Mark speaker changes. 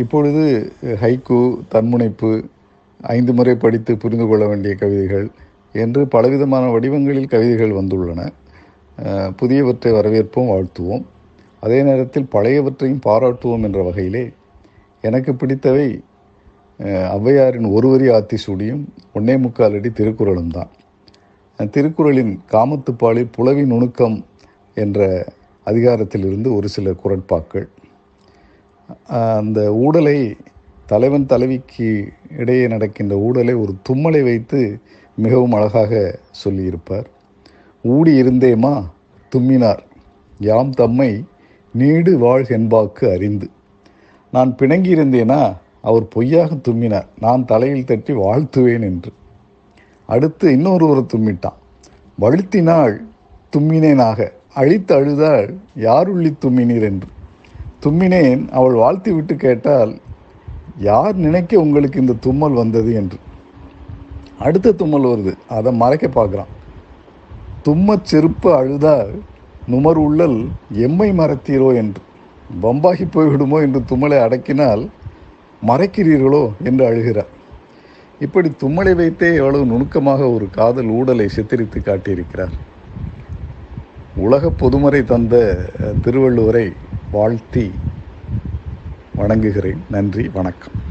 Speaker 1: இப்பொழுது ஹைக்கூ தன்முனைப்பு ஐந்து முறை படித்து புரிந்து கொள்ள வேண்டிய கவிதைகள் என்று பலவிதமான வடிவங்களில் கவிதைகள் வந்துள்ளன. புதியவற்றை வரவேற்போம் வாழ்த்துவோம். அதே நேரத்தில் பழையவற்றையும் பாராட்டுவோம் என்ற வகையிலே எனக்கு பிடித்தவை ஒளவையாரின் ஔவையாரின் ஒருவரி ஆத்திசூடியும் ஒன்னே முக்கால் அடி திருக்குறளும் தான். திருக்குறளின் காமத்துப்பாளி புலவி நுணுக்கம் என்ற அதிகாரத்திலிருந்து ஒரு சில குரட்பாக்கள். அந்த ஊடலை தலைவன் தலைவிக்கு இடையே நடக்கின்ற ஊடலை ஒரு தும்மலை வைத்து மிகவும் அழகாக சொல்லியிருப்பார். ஊடி இருந்தேமா? தும்மினார். யாம் தம்மை நீடு வாழ் என்பாக்கு அறிந்து. நான் பிணங்கியிருந்தேனா? அவர் பொய்யாக தும்மினார். நான் தலையில் தட்டி வாழ்த்துவேன் என்று. அடுத்து இன்னொருவரை தும்மிட்டான். வழுத்தினாள் தும்மினேனாக அழித்து அழுதாள் யாருள்ளி தும்மினீர்? என்று. தும்மினேன் அவள் வாழ்த்தி விட்டு கேட்டால் யார் நினைக்க உங்களுக்கு இந்த தும்மல் வந்தது? என்று. அடுத்த தும்மல் வருது. அதை மறைக்க பார்க்குறான். தும்மச் செருப்பு அழுதால் நுமர் உள்ளல் எம்மை மறத்தீரோ? என்று. பம்பாகி போய்விடுமோ? என்று தும்மலை அடக்கினால் மறைக்கிறீர்களோ? என்று அழுகிறார். இப்படி தும்மலை வைத்தே எவ்வளவு நுணுக்கமாக ஒரு காதல் ஊடலை சித்தரித்து காட்டியிருக்கிறார். உலக பொதுமறை தந்த திருவள்ளுவரை வாழ்த்தி வணங்குகிறேன். நன்றி வணக்கம்.